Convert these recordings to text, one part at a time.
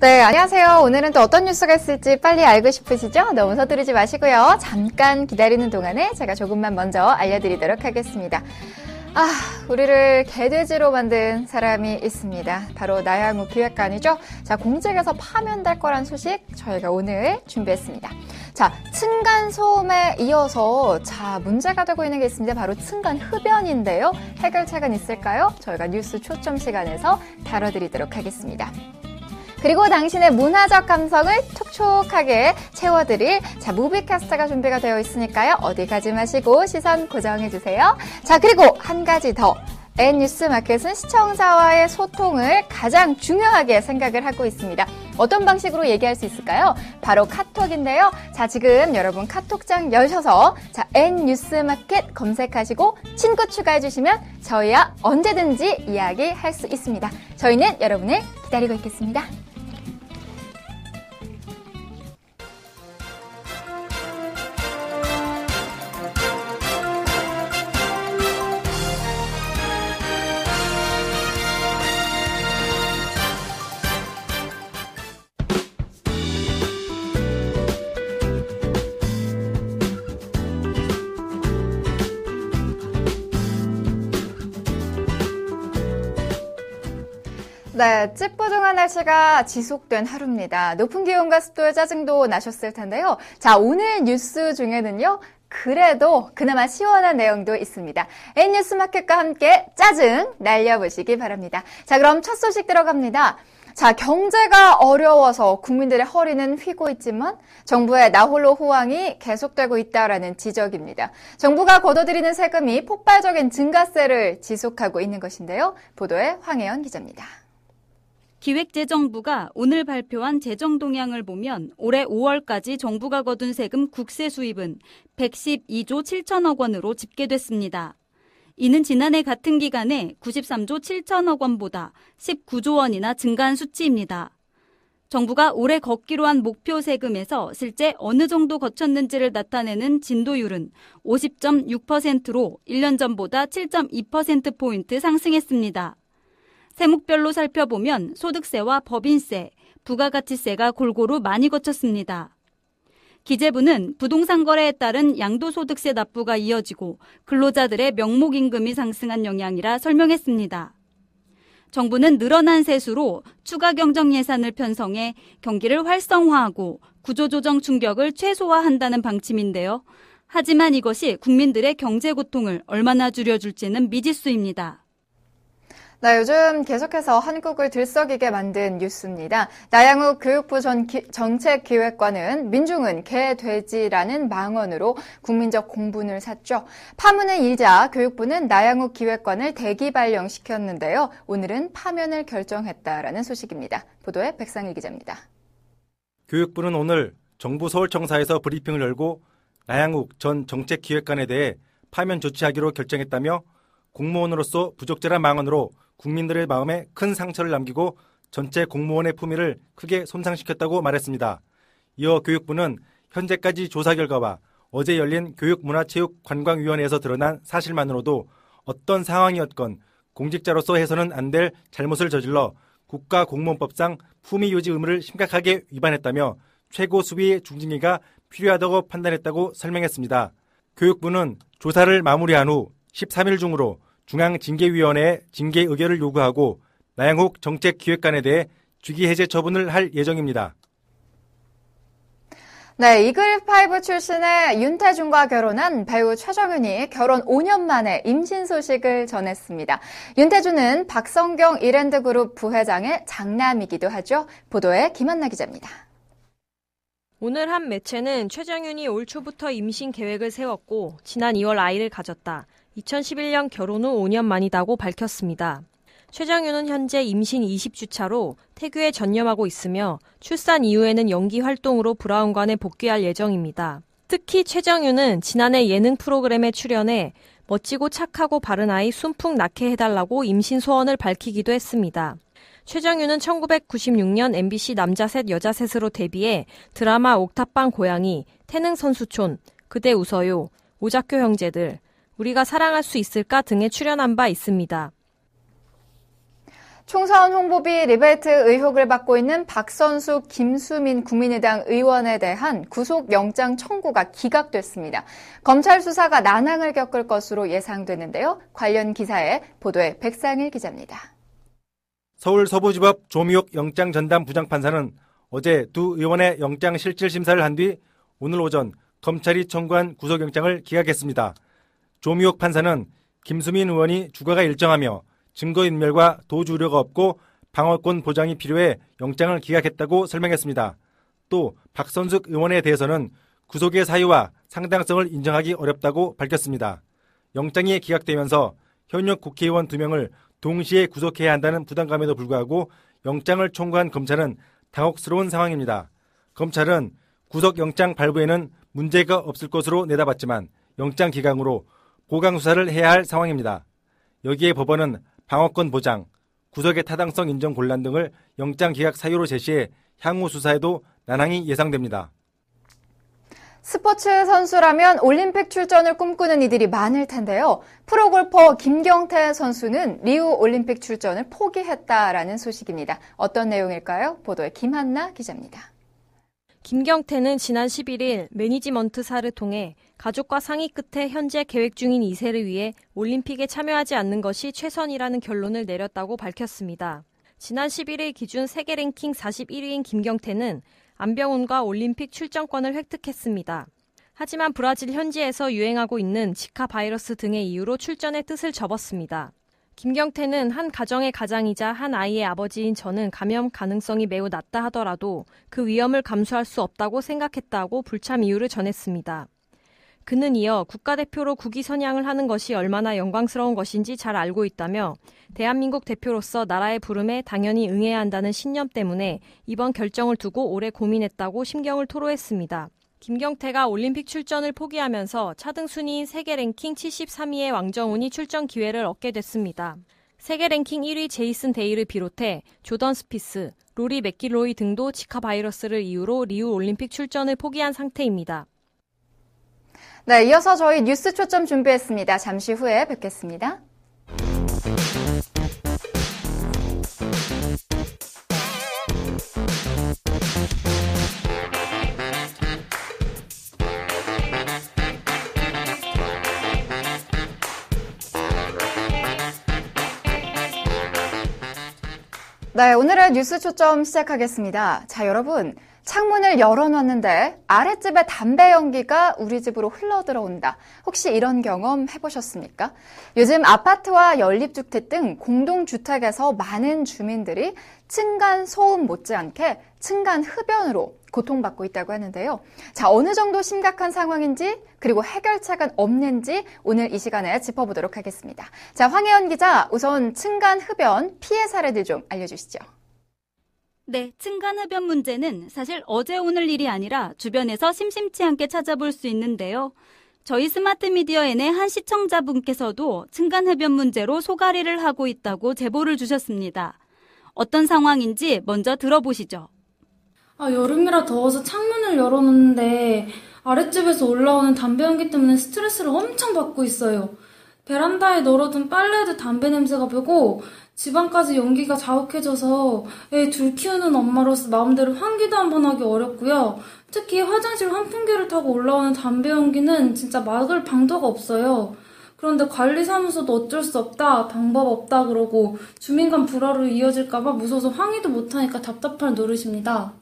네, 안녕하세요. 오늘은 또 어떤 뉴스가 있을지 빨리 알고 싶으시죠? 너무 서두르지 마시고요. 잠깐 기다리는 동안에 제가 조금만 먼저 알려드리도록 하겠습니다. 아, 우리를 개돼지로 만든 사람이 있습니다. 바로 나양우 기획관이죠. 자, 공직에서 파면될 거란 소식 저희가 오늘 준비했습니다. 자, 층간 소음에 이어서 자, 문제가 되고 있는 게 있습니다. 바로 층간 흡연인데요. 해결책은 있을까요? 저희가 뉴스 초점 시간에서 다뤄드리도록 하겠습니다. 그리고 당신의 문화적 감성을 촉촉하게 채워드릴 자 무비캐스트가 준비가 되어 있으니까요. 어디 가지 마시고 시선 고정해 주세요. 자 그리고 한 가지 더. N뉴스 마켓은 시청자와의 소통을 가장 중요하게 생각을 하고 있습니다. 어떤 방식으로 얘기할 수 있을까요? 바로 카톡인데요. 자, 지금 여러분 카톡장 여셔서 자, N뉴스 마켓 검색하시고 친구 추가해 주시면 저희와 언제든지 이야기할 수 있습니다. 저희는 여러분을 기다리고 있겠습니다. 네, 찌뿌둥한 날씨가 지속된 하루입니다. 높은 기온과 습도에 짜증도 나셨을 텐데요. 자, 오늘 뉴스 중에는요. 그래도 그나마 시원한 내용도 있습니다. N뉴스 마켓과 함께 짜증 날려보시기 바랍니다. 자, 그럼 첫 소식 들어갑니다. 자, 경제가 어려워서 국민들의 허리는 휘고 있지만 정부의 나홀로 호황이 계속되고 있다라는 지적입니다. 정부가 걷어들이는 세금이 폭발적인 증가세를 지속하고 있는 것인데요. 보도에 황혜연 기자입니다. 기획재정부가 오늘 발표한 재정 동향을 보면 올해 5월까지 정부가 거둔 세금 국세 수입은 112조 7천억 원으로 집계됐습니다. 이는 지난해 같은 기간에 93조 7천억 원보다 19조 원이나 증가한 수치입니다. 정부가 올해 걷기로 한 목표 세금에서 실제 어느 정도 거쳤는지를 나타내는 진도율은 50.6%로 1년 전보다 7.2%포인트 상승했습니다. 세목별로 살펴보면 소득세와 법인세, 부가가치세가 골고루 많이 거쳤습니다. 기재부는 부동산 거래에 따른 양도소득세 납부가 이어지고 근로자들의 명목임금이 상승한 영향이라 설명했습니다. 정부는 늘어난 세수로 추가 경정 예산을 편성해 경기를 활성화하고 구조조정 충격을 최소화한다는 방침인데요. 하지만 이것이 국민들의 경제 고통을 얼마나 줄여줄지는 미지수입니다. 네, 요즘 계속해서 한국을 들썩이게 만든 뉴스입니다. 나양욱 교육부 전 기, 정책기획관은 민중은 개, 돼지라는 망언으로 국민적 공분을 샀죠. 파문을 일자 교육부는 나양욱 기획관을 대기 발령시켰는데요. 오늘은 파면을 결정했다라는 소식입니다. 보도에 백상일 기자입니다. 교육부는 오늘 정부 서울청사에서 브리핑을 열고 나양욱 전 정책기획관에 대해 파면 조치하기로 결정했다며 공무원으로서 부적절한 망언으로 국민들의 마음에 큰 상처를 남기고 전체 공무원의 품위를 크게 손상시켰다고 말했습니다. 이어 교육부는 현재까지 조사 결과와 어제 열린 교육문화체육관광위원회에서 드러난 사실만으로도 어떤 상황이었건 공직자로서 해서는 안 될 잘못을 저질러 국가공무원법상 품위 유지 의무를 심각하게 위반했다며 최고 수위 중징계가 필요하다고 판단했다고 설명했습니다. 교육부는 조사를 마무리한 후 13일 중으로 중앙징계위원회에 징계 의결을 요구하고 나양욱 정책기획관에 대해 주기 해제 처분을 할 예정입니다. 네, 이글파이브 출신의 윤태준과 결혼한 배우 최정윤이 결혼 5년 만에 임신 소식을 전했습니다. 윤태준은 박성경 이랜드 그룹 부회장의 장남이기도 하죠. 보도에 김한나 기자입니다. 오늘 한 매체는 최정윤이 올 초부터 임신 계획을 세웠고 지난 2월 아이를 가졌다. 2011년 결혼 후 5년 만이다고 밝혔습니다. 최정윤은 현재 임신 20주차로 태교에 전념하고 있으며 출산 이후에는 연기 활동으로 브라운관에 복귀할 예정입니다. 특히 최정윤은 지난해 예능 프로그램에 출연해 멋지고 착하고 바른 아이 순풍 낳게 해달라고 임신 소원을 밝히기도 했습니다. 최정윤은 1996년 MBC 남자 셋 여자 셋으로 데뷔해 드라마 옥탑방 고양이, 태능 선수촌, 그대 웃어요, 오작교 형제들, 우리가 사랑할 수 있을까 등에 출연한 바 있습니다. 총선 홍보비 리베이트 의혹을 받고 있는 박선숙 김수민 국민의당 의원에 대한 구속영장 청구가 기각됐습니다. 검찰 수사가 난항을 겪을 것으로 예상되는데요. 관련 기사에 보도에 백상일 기자입니다. 서울 서부지법 조미옥 영장 전담 부장판사는 어제 두 의원의 영장 실질 심사를 한 뒤 오늘 오전 검찰이 청구한 구속영장을 기각했습니다. 조미옥 판사는 김수민 의원이 주가가 일정하며 증거인멸과 도주 우려가 없고 방어권 보장이 필요해 영장을 기각했다고 설명했습니다. 또 박선숙 의원에 대해서는 구속의 사유와 상당성을 인정하기 어렵다고 밝혔습니다. 영장이 기각되면서 현역 국회의원 2명을 동시에 구속해야 한다는 부담감에도 불구하고 영장을 청구한 검찰은 당혹스러운 상황입니다. 검찰은 구속영장 발부에는 문제가 없을 것으로 내다봤지만 영장 기각으로 보강 수사를 해야 할 상황입니다. 여기에 법원은 방어권 보장, 구속의 타당성 인정 곤란 등을 영장 기각 사유로 제시해 향후 수사에도 난항이 예상됩니다. 스포츠 선수라면 올림픽 출전을 꿈꾸는 이들이 많을 텐데요. 프로골퍼 김경태 선수는 리우 올림픽 출전을 포기했다라는 소식입니다. 어떤 내용일까요? 보도에 김한나 기자입니다. 김경태는 지난 11일 매니지먼트사를 통해 가족과 상의 끝에 현재 계획 중인 이세를 위해 올림픽에 참여하지 않는 것이 최선이라는 결론을 내렸다고 밝혔습니다. 지난 11일 기준 세계 랭킹 41위인 김경태는 안병훈과 올림픽 출전권을 획득했습니다. 하지만 브라질 현지에서 유행하고 있는 지카 바이러스 등의 이유로 출전의 뜻을 접었습니다. 김경태는 한 가정의 가장이자 한 아이의 아버지인 저는 감염 가능성이 매우 낮다 하더라도 그 위험을 감수할 수 없다고 생각했다고 불참 이유를 전했습니다. 그는 이어 국가대표로 국위 선양을 하는 것이 얼마나 영광스러운 것인지 잘 알고 있다며 대한민국 대표로서 나라의 부름에 당연히 응해야 한다는 신념 때문에 이번 결정을 두고 오래 고민했다고 심경을 토로했습니다. 김경태가 올림픽 출전을 포기하면서 차등 순위인 세계 랭킹 73위의 왕정훈이 출전 기회를 얻게 됐습니다. 세계 랭킹 1위 제이슨 데이를 비롯해 조던 스피스, 로리 맥길로이 등도 지카 바이러스를 이유로 리우 올림픽 출전을 포기한 상태입니다. 네, 이어서 저희 뉴스 초점 준비했습니다. 잠시 후에 뵙겠습니다. 네, 오늘의 뉴스 초점 시작하겠습니다. 자, 여러분. 창문을 열어놨는데 아랫집에 담배 연기가 우리 집으로 흘러들어온다. 혹시 이런 경험 해보셨습니까? 요즘 아파트와 연립주택 등 공동주택에서 많은 주민들이 층간 소음 못지않게 층간 흡연으로 고통받고 있다고 하는데요. 자, 어느 정도 심각한 상황인지 그리고 해결책은 없는지 오늘 이 시간에 짚어보도록 하겠습니다. 자, 황혜연 기자, 우선 층간 흡연 피해 사례들 좀 알려주시죠. 네, 층간 흡연 문제는 사실 어제 오늘 일이 아니라 주변에서 심심치 않게 찾아볼 수 있는데요. 저희 스마트 미디어 N의 한 시청자분께서도 층간 흡연 문제로 소가리를 하고 있다고 제보를 주셨습니다. 어떤 상황인지 먼저 들어보시죠. 아, 여름이라 더워서 창문을 열어놓는데 아랫집에서 올라오는 담배 연기 때문에 스트레스를 엄청 받고 있어요. 베란다에 널어둔 빨래에도 담배 냄새가 배고 집안까지 연기가 자욱해져서 애 둘 키우는 엄마로서 마음대로 환기도 한번 하기 어렵고요. 특히 화장실 환풍기를 타고 올라오는 담배 연기는 진짜 막을 방도가 없어요. 그런데 관리사무소도 어쩔 수 없다, 방법 없다 그러고 주민 간 불화로 이어질까봐 무서워서 항의도 못하니까 답답한 노릇입니다.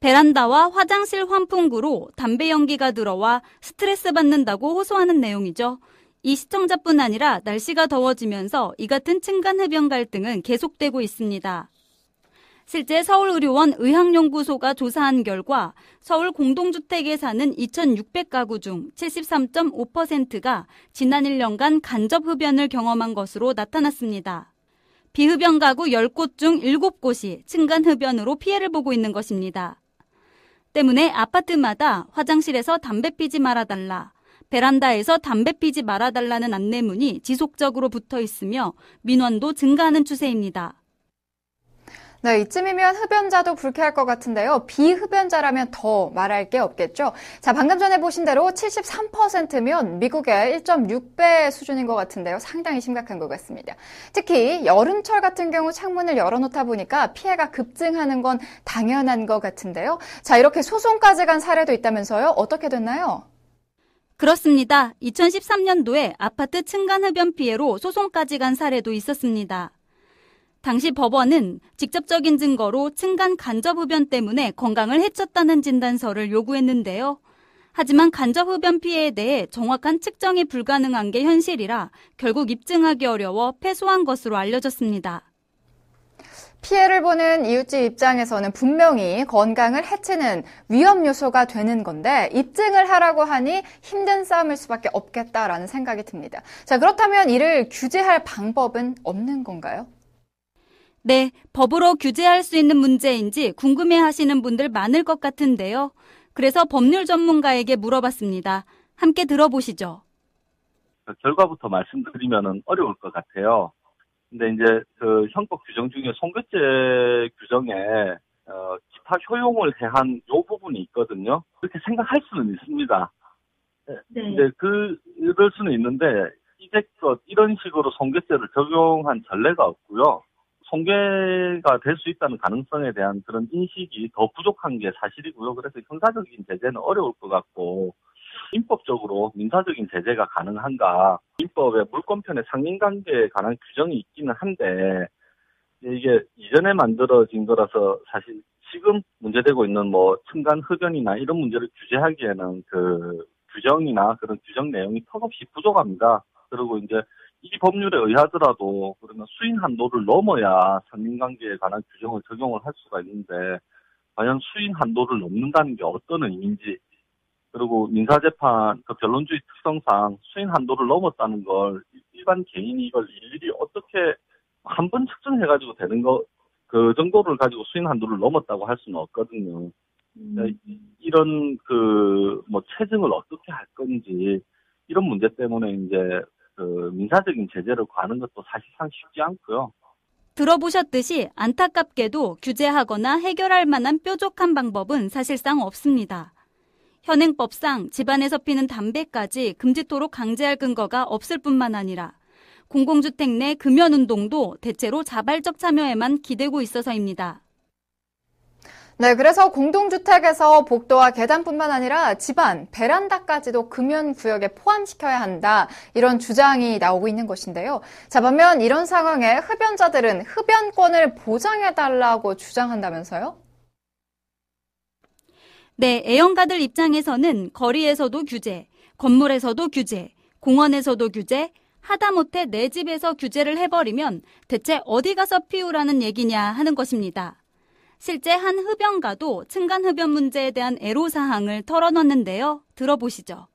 베란다와 화장실 환풍구로 담배 연기가 들어와 스트레스 받는다고 호소하는 내용이죠. 이 시청자뿐 아니라 날씨가 더워지면서 이 같은 층간 흡연 갈등은 계속되고 있습니다. 실제 서울의료원 의학연구소가 조사한 결과 서울 공동주택에 사는 2,600가구 중 73.5%가 지난 1년간 간접 흡연을 경험한 것으로 나타났습니다. 비흡연 가구 10곳 중 7곳이 층간 흡연으로 피해를 보고 있는 것입니다. 때문에 아파트마다 화장실에서 담배 피지 말아달라, 베란다에서 담배 피지 말아달라는 안내문이 지속적으로 붙어 있으며 민원도 증가하는 추세입니다. 네, 이쯤이면 흡연자도 불쾌할 것 같은데요. 비흡연자라면 더 말할 게 없겠죠. 자, 방금 전에 보신 대로 73%면 미국의 1.6배 수준인 것 같은데요. 상당히 심각한 것 같습니다. 특히 여름철 같은 경우 창문을 열어놓다 보니까 피해가 급증하는 건 당연한 것 같은데요. 자, 이렇게 소송까지 간 사례도 있다면서요. 어떻게 됐나요? 그렇습니다. 2013년도에 아파트 층간 흡연 피해로 소송까지 간 사례도 있었습니다. 당시 법원은 직접적인 증거로 층간 간접 흡연 때문에 건강을 해쳤다는 진단서를 요구했는데요. 하지만 간접 흡연 피해에 대해 정확한 측정이 불가능한 게 현실이라 결국 입증하기 어려워 패소한 것으로 알려졌습니다. 피해를 보는 이웃집 입장에서는 분명히 건강을 해치는 위험 요소가 되는 건데 입증을 하라고 하니 힘든 싸움일 수밖에 없겠다라는 생각이 듭니다. 자, 그렇다면 이를 규제할 방법은 없는 건가요? 네, 법으로 규제할 수 있는 문제인지 궁금해 하시는 분들 많을 것 같은데요. 그래서 법률 전문가에게 물어봤습니다. 함께 들어보시죠. 그 결과부터 말씀드리면 어려울 것 같아요. 근데 이제 그 형법 규정 중에 송교죄 규정에 어, 기타 효용을 해한 요 부분이 있거든요. 그렇게 생각할 수는 있습니다. 네. 근데 그 이럴 수는 있는데 이제껏 이런 식으로 송교죄를 적용한 전례가 없고요. 송괴가 될 수 있다는 가능성에 대한 그런 인식이 더 부족한 게 사실이고요. 그래서 형사적인 제재는 어려울 것 같고 민법적으로 민사적인 제재가 가능한가? 민법에 물권편의 상인관계에 관한 규정이 있기는 한데 이게 이전에 만들어진 거라서 사실 지금 문제되고 있는 뭐 층간 흡연이나 이런 문제를 규제하기에는 그 규정이나 그런 규정 내용이 턱없이 부족합니다. 그리고 이제 이 법률에 의하더라도 그러면 수인 한도를 넘어야 상인관계에 관한 규정을 적용을 할 수가 있는데 과연 수인 한도를 넘는다는 게 어떤 의미인지 그리고 민사재판 그 변론주의 특성상 수인 한도를 넘었다는 걸 일반 개인이 이걸 일일이 어떻게 한 번 측정해가지고 되는 거 그 정도를 가지고 수인 한도를 넘었다고 할 수는 없거든요. 음. 이런 그 뭐 체증을 어떻게 할 건지 이런 문제 때문에 이제 그 민사적인 제재를 가는 것도 사실상 쉽지 않고요. 들어보셨듯이 안타깝게도 규제하거나 해결할 만한 뾰족한 방법은 사실상 없습니다. 현행법상 집안에서 피는 담배까지 금지토록 강제할 근거가 없을 뿐만 아니라 공공주택 내 금연 운동도 대체로 자발적 참여에만 기대고 있어서입니다. 네, 그래서 공동주택에서 복도와 계단뿐만 아니라 집안, 베란다까지도 금연 구역에 포함시켜야 한다. 이런 주장이 나오고 있는 것인데요. 자, 반면 이런 상황에 흡연자들은 흡연권을 보장해달라고 주장한다면서요? 네, 애연가들 입장에서는 거리에서도 규제, 건물에서도 규제, 공원에서도 규제, 하다못해 내 집에서 규제를 해버리면 대체 어디 가서 피우라는 얘기냐 하는 것입니다. 실제 한 흡연가도 층간 흡연 문제에 대한 애로사항을 털어놨는데요. 들어보시죠.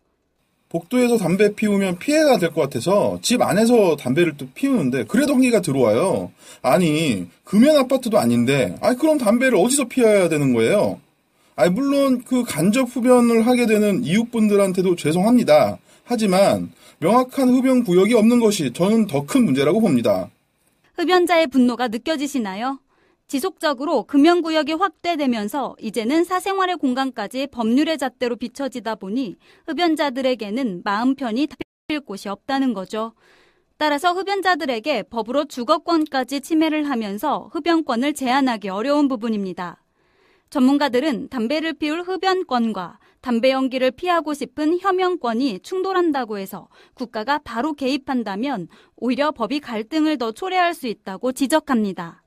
복도에서 담배 피우면 피해가 될 것 같아서 집 안에서 담배를 또 피우는데 그래도 한기가 들어와요. 아니 금연 아파트도 아닌데 아니 그럼 담배를 어디서 피워야 되는 거예요? 아니 물론 그 간접 흡연을 하게 되는 이웃분들한테도 죄송합니다. 하지만 명확한 흡연 구역이 없는 것이 저는 더 큰 문제라고 봅니다. 흡연자의 분노가 느껴지시나요? 지속적으로 금연구역이 확대되면서 이제는 사생활의 공간까지 법률의 잣대로 비춰지다 보니 흡연자들에게는 마음 편히 탈 곳이 없다는 거죠. 따라서 흡연자들에게 법으로 주거권까지 침해를 하면서 흡연권을 제한하기 어려운 부분입니다. 전문가들은 담배를 피울 흡연권과 담배 연기를 피하고 싶은 혐연권이 충돌한다고 해서 국가가 바로 개입한다면 오히려 법이 갈등을 더 초래할 수 있다고 지적합니다.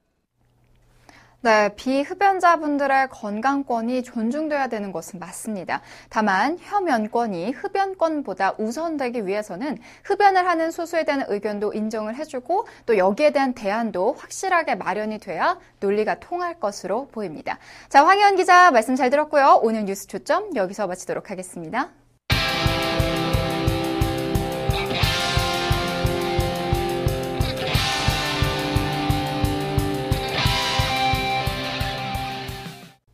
네, 비흡연자분들의 건강권이 존중돼야 되는 것은 맞습니다. 다만 혐연권이 흡연권보다 우선되기 위해서는 흡연을 하는 소수에 대한 의견도 인정을 해주고 또 여기에 대한 대안도 확실하게 마련이 돼야 논리가 통할 것으로 보입니다. 자, 황희연 기자 말씀 잘 들었고요. 오늘 뉴스 초점 여기서 마치도록 하겠습니다.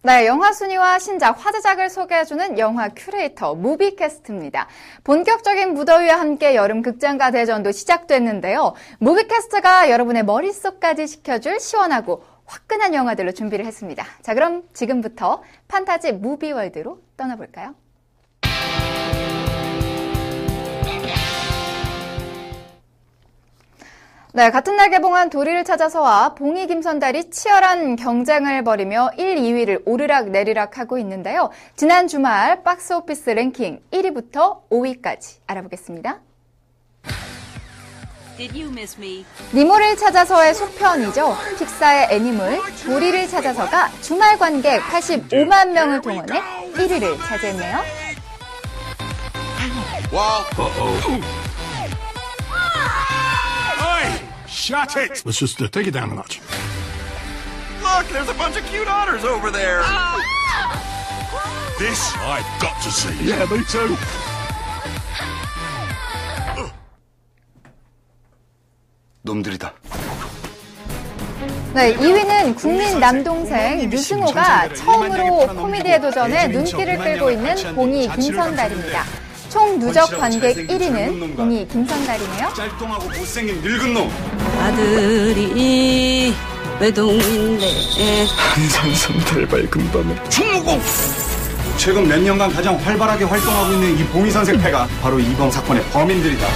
네, 영화 순위와 신작, 화제작을 소개해주는 영화 큐레이터 무비캐스트입니다. 본격적인 무더위와 함께 여름 극장가 대전도 시작됐는데요. 무비캐스트가 여러분의 머릿속까지 식혀줄 시원하고 화끈한 영화들로 준비를 했습니다. 자, 그럼 지금부터 판타지 movie world로 떠나볼까요? 네, 같은 날 개봉한 도리를 찾아서와 봉이 김선달이 치열한 경쟁을 벌이며 1, 2위를 오르락 내리락 하고 있는데요. 지난 주말 박스 오피스 랭킹 1위부터 5위까지 알아보겠습니다. 니모를 찾아서의 속편이죠. 픽사의 애니멀 도리를 찾아서가 주말 관객 85만 명을 동원해 1위를 차지했네요. Shut it! Let's just uh, take it down a notch. Look, there's a bunch of cute otters over there. This I've got to see. Yeah, me too. 놈들이다. 네, 2위는 국민 남동생 류승호가 처음으로 코미디에 도전해 눈길을 끌고 있는 봉이 김선달입니다. 총 누적 관객 1위는 봉이 김선달이네요. 짤뚱하고 못생긴 늙은 놈. 아들이 외동인데 한산삼달 밝은 밤에 충무공. 최근 몇 년간 가장 활발하게 활동하고 있는 이 봉이 선생패가 바로 이번 사건의 범인들이다.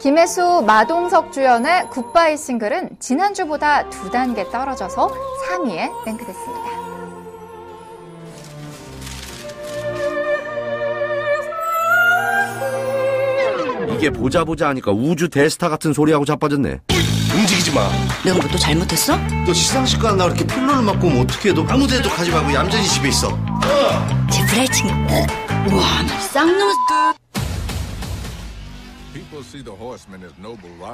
김혜수, 마동석 주연의 굿바이 싱글은 지난주보다 두 단계 떨어져서 3위에 랭크됐습니다. 이게 보자 보자 하니까 우주 대스타 같은 소리하고 자빠졌네. 움직이지 마. 내가 뭐 또 잘못했어? 너 시상식 가나 이렇게 필로를 맞고 오면 어떻게 해? 너 아무 데도 가지 말고 얌전히 집에 있어. 제 브라이팅 우와 나 쌍놈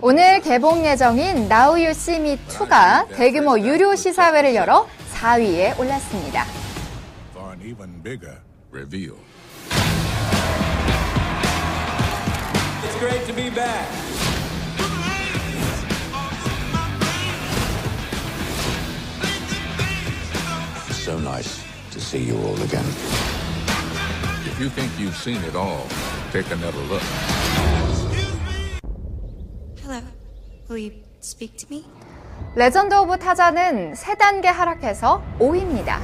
오늘 개봉 예정인 Now You See Me 2가 대규모 유료 시사회를 열어 4위에 올랐습니다. It's great to be back. So nice to see you all again. If you think you've seen it all, take another look. Hello. Will you speak to me? 레전드 오브 타자는 3단계 하락해서 5위입니다.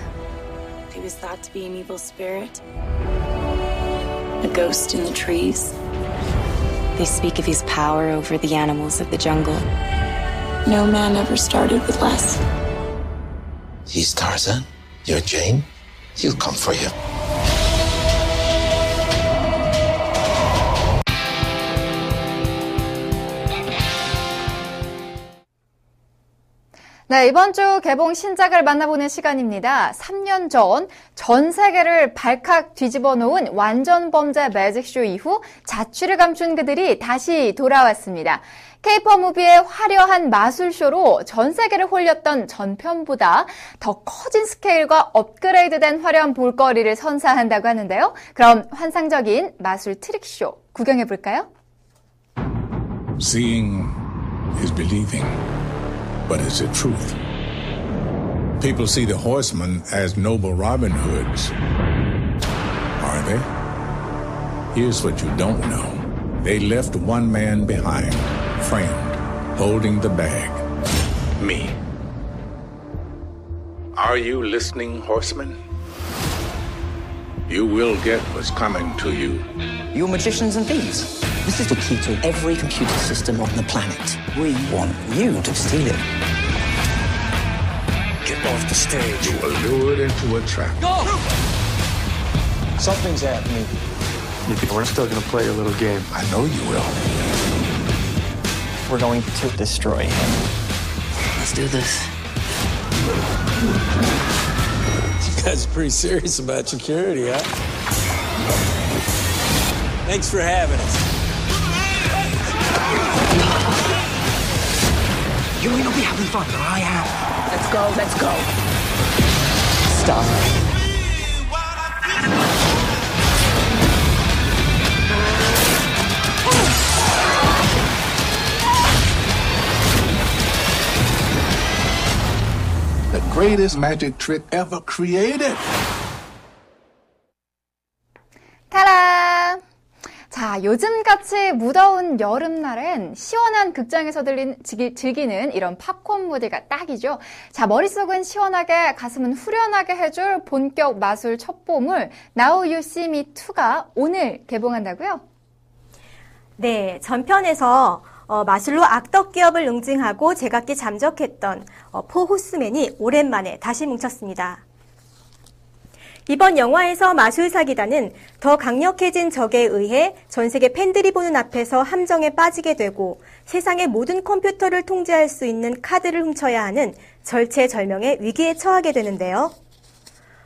He was thought to be an evil spirit. A ghost in the trees. They speak of his power over the animals of the jungle. No man ever started with less. He's Tarzan. You're Jane. He'll come for you. 네, 이번 주 개봉 신작을 만나보는 시간입니다. 3년 전 전 세계를 발칵 뒤집어 놓은 완전 범죄 매직쇼 이후 자취를 감춘 그들이 다시 돌아왔습니다. 케이퍼 무비의 화려한 마술쇼로 전 세계를 홀렸던 전편보다 더 커진 스케일과 업그레이드된 화려한 볼거리를 선사한다고 하는데요. 그럼 환상적인 마술 트릭쇼 구경해 볼까요? Seeing is believing. But is it truth? People see the horsemen as noble Robin Hoods. Are they? Here's what you don't know. They left one man behind, framed, holding the bag. Me. Are you listening, horsemen? You will get what's coming to you. You're magicians and thieves. This is the key to every computer system on the planet. We want you to steal it. Get off the stage. You were lured into a trap. Go! Something's happening. You think we're still gonna play a little game? I know you will. We're going to destroy him. Let's do this. You guys are pretty serious about security, huh? Thanks for having us. You may not be having fun, but I am. Let's go, let's go. Stop. The greatest magic trick ever created. 요즘같이 무더운 여름날엔 시원한 극장에서 들린, 즐기 는 이런 팝콘 무대가 딱이죠. 자, 머릿속은 시원하게, 가슴은 후련하게 해줄 본격 마술 첩보물 Now You See Me 2가 오늘 개봉한다고요? 네, 전편에서 어, 마술로 악덕 기업을 응징하고 제각기 잠적했던 어, 포 호스맨이 오랜만에 다시 뭉쳤습니다. 이번 영화에서 마술사기단은 더 강력해진 적에 의해 전 세계 팬들이 보는 앞에서 함정에 빠지게 되고 세상의 모든 컴퓨터를 통제할 수 있는 카드를 훔쳐야 하는 절체절명의 위기에 처하게 되는데요.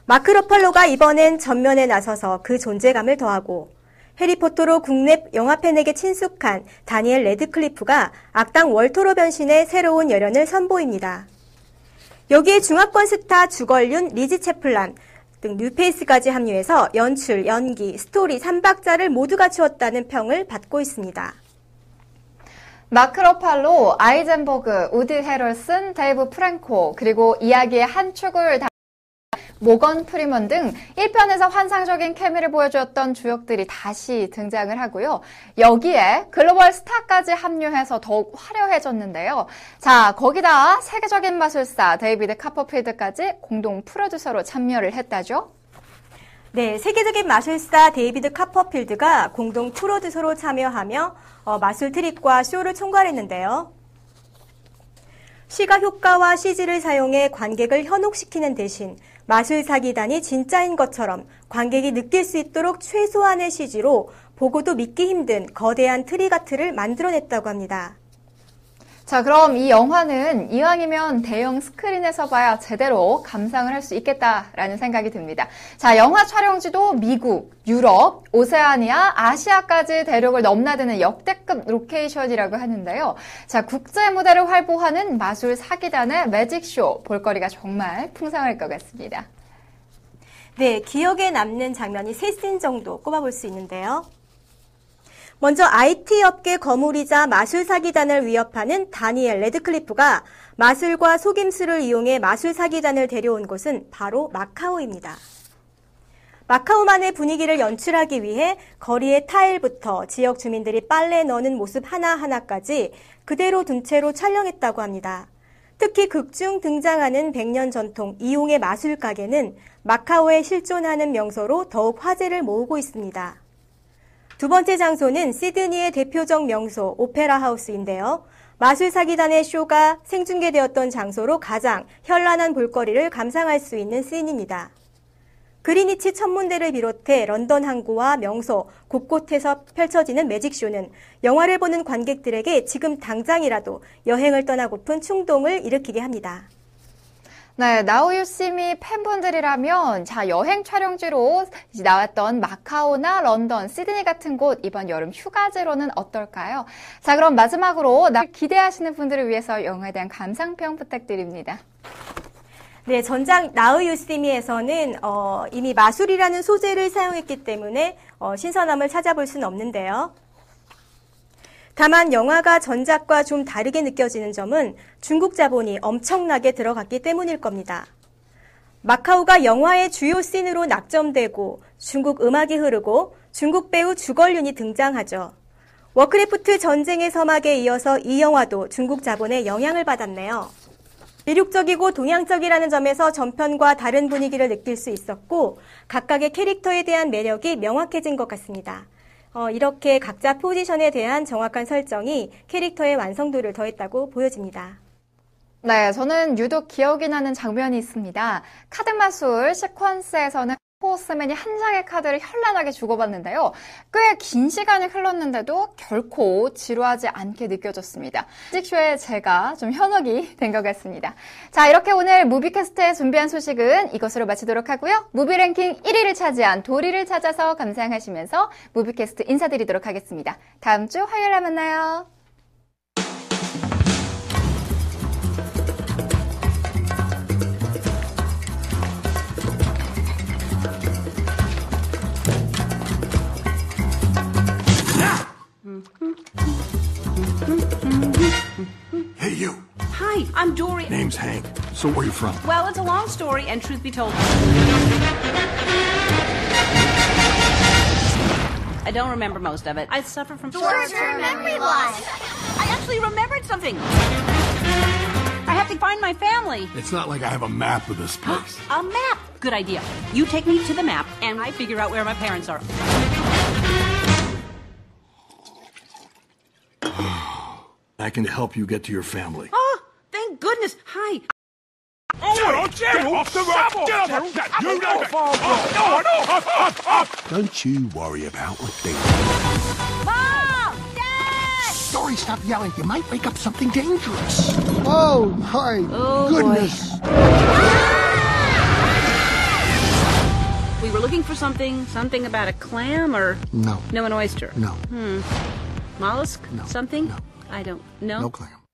마크 러팔로가 이번엔 전면에 나서서 그 존재감을 더하고 해리포터로 국내 영화 팬에게 친숙한 다니엘 레드클리프가 악당 월토로 변신해 새로운 열연을 선보입니다. 여기에 중화권 스타 주걸륜, 리지 캐플란, 등 뉴페이스까지 합류해서 연출, 연기, 스토리 3박자를 모두 갖추었다는 평을 받고 있습니다. 마크 러팔로, 아이젠버그, 우디 해럴슨, 데이브 프랭코, 그리고 이야기의 한 축을 다 모건 프리먼 등 1편에서 환상적인 케미를 보여주었던 주역들이 다시 등장을 하고요. 여기에 글로벌 스타까지 합류해서 더욱 화려해졌는데요. 자, 거기다 세계적인 마술사 데이비드 카퍼필드까지 공동 프로듀서로 참여를 했다죠. 네, 세계적인 마술사 데이비드 카퍼필드가 공동 프로듀서로 참여하며 어, 마술 트릭과 쇼를 총괄했는데요. 시각 효과와 CG를 사용해 관객을 현혹시키는 대신 마술 사기단이 진짜인 것처럼 관객이 느낄 수 있도록 최소한의 CG로 보고도 믿기 힘든 거대한 trick art를 만들어냈다고 합니다. 자, 그럼 이 영화는 이왕이면 대형 스크린에서 봐야 제대로 감상을 할 수 있겠다라는 생각이 듭니다. 자, 영화 촬영지도 미국, 유럽, 오세아니아, 아시아까지 대륙을 넘나드는 역대급 로케이션이라고 하는데요. 자, 국제 무대를 활보하는 마술 사기단의 매직쇼 볼거리가 정말 풍성할 것 같습니다. 네, 기억에 남는 장면이 세 씬 정도 꼽아볼 수 있는데요. 먼저 IT 업계 거물이자 마술 사기단을 위협하는 다니엘 레드클리프가 마술과 속임수를 이용해 마술 사기단을 데려온 곳은 바로 마카오입니다. 마카오만의 분위기를 연출하기 위해 거리의 타일부터 지역 주민들이 빨래 넣는 모습 하나하나까지 그대로 둔 채로 촬영했다고 합니다. 특히 극중 등장하는 100년 전통 이용의 마술 가게는 마카오에 실존하는 명소로 더욱 화제를 모으고 있습니다. 두 번째 장소는 시드니의 대표적 명소 오페라 하우스인데요. 마술사기단의 쇼가 생중계되었던 장소로 가장 현란한 볼거리를 감상할 수 있는 씬입니다. 그리니치 천문대를 비롯해 런던 항구와 명소 곳곳에서 펼쳐지는 매직쇼는 영화를 보는 관객들에게 지금 당장이라도 여행을 떠나고픈 충동을 일으키게 합니다. 네, 나우유씨미 팬분들이라면 자 여행 촬영지로 나왔던 마카오나 런던, 시드니 같은 곳 이번 여름 휴가지로는 어떨까요? 자 그럼 마지막으로 나 기대하시는 분들을 위해서 영화에 대한 감상평 부탁드립니다. 네, 전작 나우 유시미에서는 어, 이미 마술이라는 소재를 사용했기 때문에 어, 신선함을 찾아볼 수는 없는데요. 다만 영화가 전작과 좀 다르게 느껴지는 점은 중국 자본이 엄청나게 들어갔기 때문일 겁니다. 마카오가 영화의 주요 씬으로 낙점되고 중국 음악이 흐르고 중국 배우 주걸륜이 등장하죠. 워크래프트 전쟁의 서막에 이어서 이 영화도 중국 자본의 영향을 받았네요. 이국적이고 동양적이라는 점에서 전편과 다른 분위기를 느낄 수 있었고 각각의 캐릭터에 대한 매력이 명확해진 것 같습니다. 어, 이렇게 각자 포지션에 대한 정확한 설정이 캐릭터의 완성도를 더했다고 보여집니다. 네, 저는 유독 기억이 나는 장면이 있습니다. 카드 마술 시퀀스에서는 포 호스맨이 한 장의 카드를 현란하게 주고받는데요. 꽤 긴 시간이 흘렀는데도 결코 지루하지 않게 느껴졌습니다. 매직쇼에 제가 좀 현혹이 된 것 같습니다. 자, 이렇게 오늘 무비캐스트에 준비한 소식은 이것으로 마치도록 하고요. 무비 랭킹 1위를 차지한 도리를 찾아서 감상하시면서 무비캐스트 인사드리도록 하겠습니다. 다음 주 화요일에 만나요. Hey, you. Hi, I'm Dory. Name's Hank. So where are you from? Well, it's a long story, and truth be told. I don't remember most of it. I suffer from Short-term memory loss. I actually remembered something. I have to find my family. It's not like I have a map of this place. A map. Good idea. You take me to the map, and I figure out where my parents are. I can help you get to your family. Oh, thank goodness. Hi. Oh, get off the rock! Get off the rock! You know no, no! Up, up, up! Don't you worry about a thing. Mom! Dad! Sorry, stop yelling. You might wake up something dangerous. Oh, my Oh, goodness. We were looking for something, something about a clam or No. no an oyster. No. Hmm. Mollusk? No. Something? I don't know. No clam.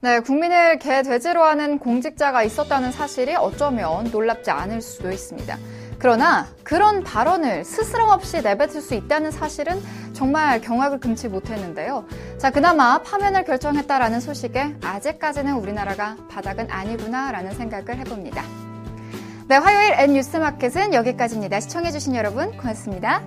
네, 국민을 개, 돼지로 하는 공직자가 있었다는 사실이 어쩌면 놀랍지 않을 수도 있습니다. 그러나 그런 발언을 스스럼 없이 내뱉을 수 있다는 사실은 정말 경악을 금치 못했는데요. 자, 그나마 파면을 결정했다라는 소식에 아직까지는 우리나라가 바닥은 아니구나라는 생각을 해봅니다. 네, 화요일 N 뉴스마켓은 여기까지입니다. 시청해주신 여러분 고맙습니다.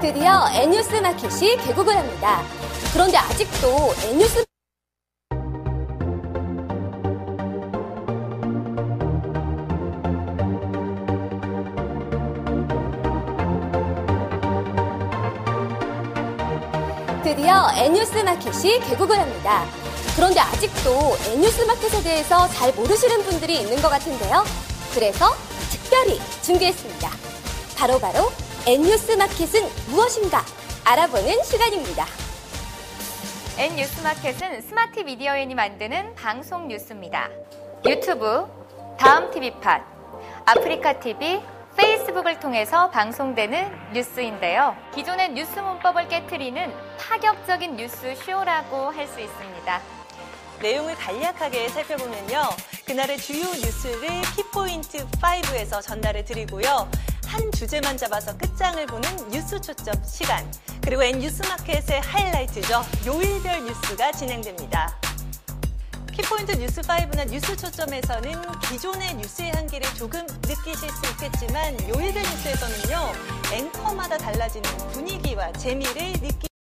드디어 N뉴스 마켓이 개국을 합니다. 그런데 아직도 N뉴스 드디어 N뉴스 마켓이 개국을 합니다. 그런데 아직도 N뉴스 마켓에 대해서 잘 모르시는 분들이 있는 것 같은데요. 그래서 특별히 준비했습니다. 바로바로 N뉴스 마켓은 무엇인가 알아보는 시간입니다. N 뉴스 마켓은 스마트 미디어엔이 만드는 방송 뉴스입니다. 유튜브, 다음 TV팟, 아프리카 TV, 페이스북을 통해서 방송되는 뉴스인데요. 기존의 뉴스 문법을 깨트리는 파격적인 뉴스 쇼라고 할 수 있습니다. 내용을 간략하게 살펴보면요. 그날의 주요 뉴스를 키포인트 5에서 전달해 드리고요. 한 주제만 잡아서 끝장을 보는 뉴스 초점 시간. 그리고 N 뉴스마켓의 하이라이트죠. 요일별 뉴스가 진행됩니다. 키포인트 뉴스 5나 뉴스 초점에서는 기존의 뉴스의 한계를 조금 느끼실 수 있겠지만 요일별 뉴스에서는요. 앵커마다 달라지는 분위기와 재미를 느끼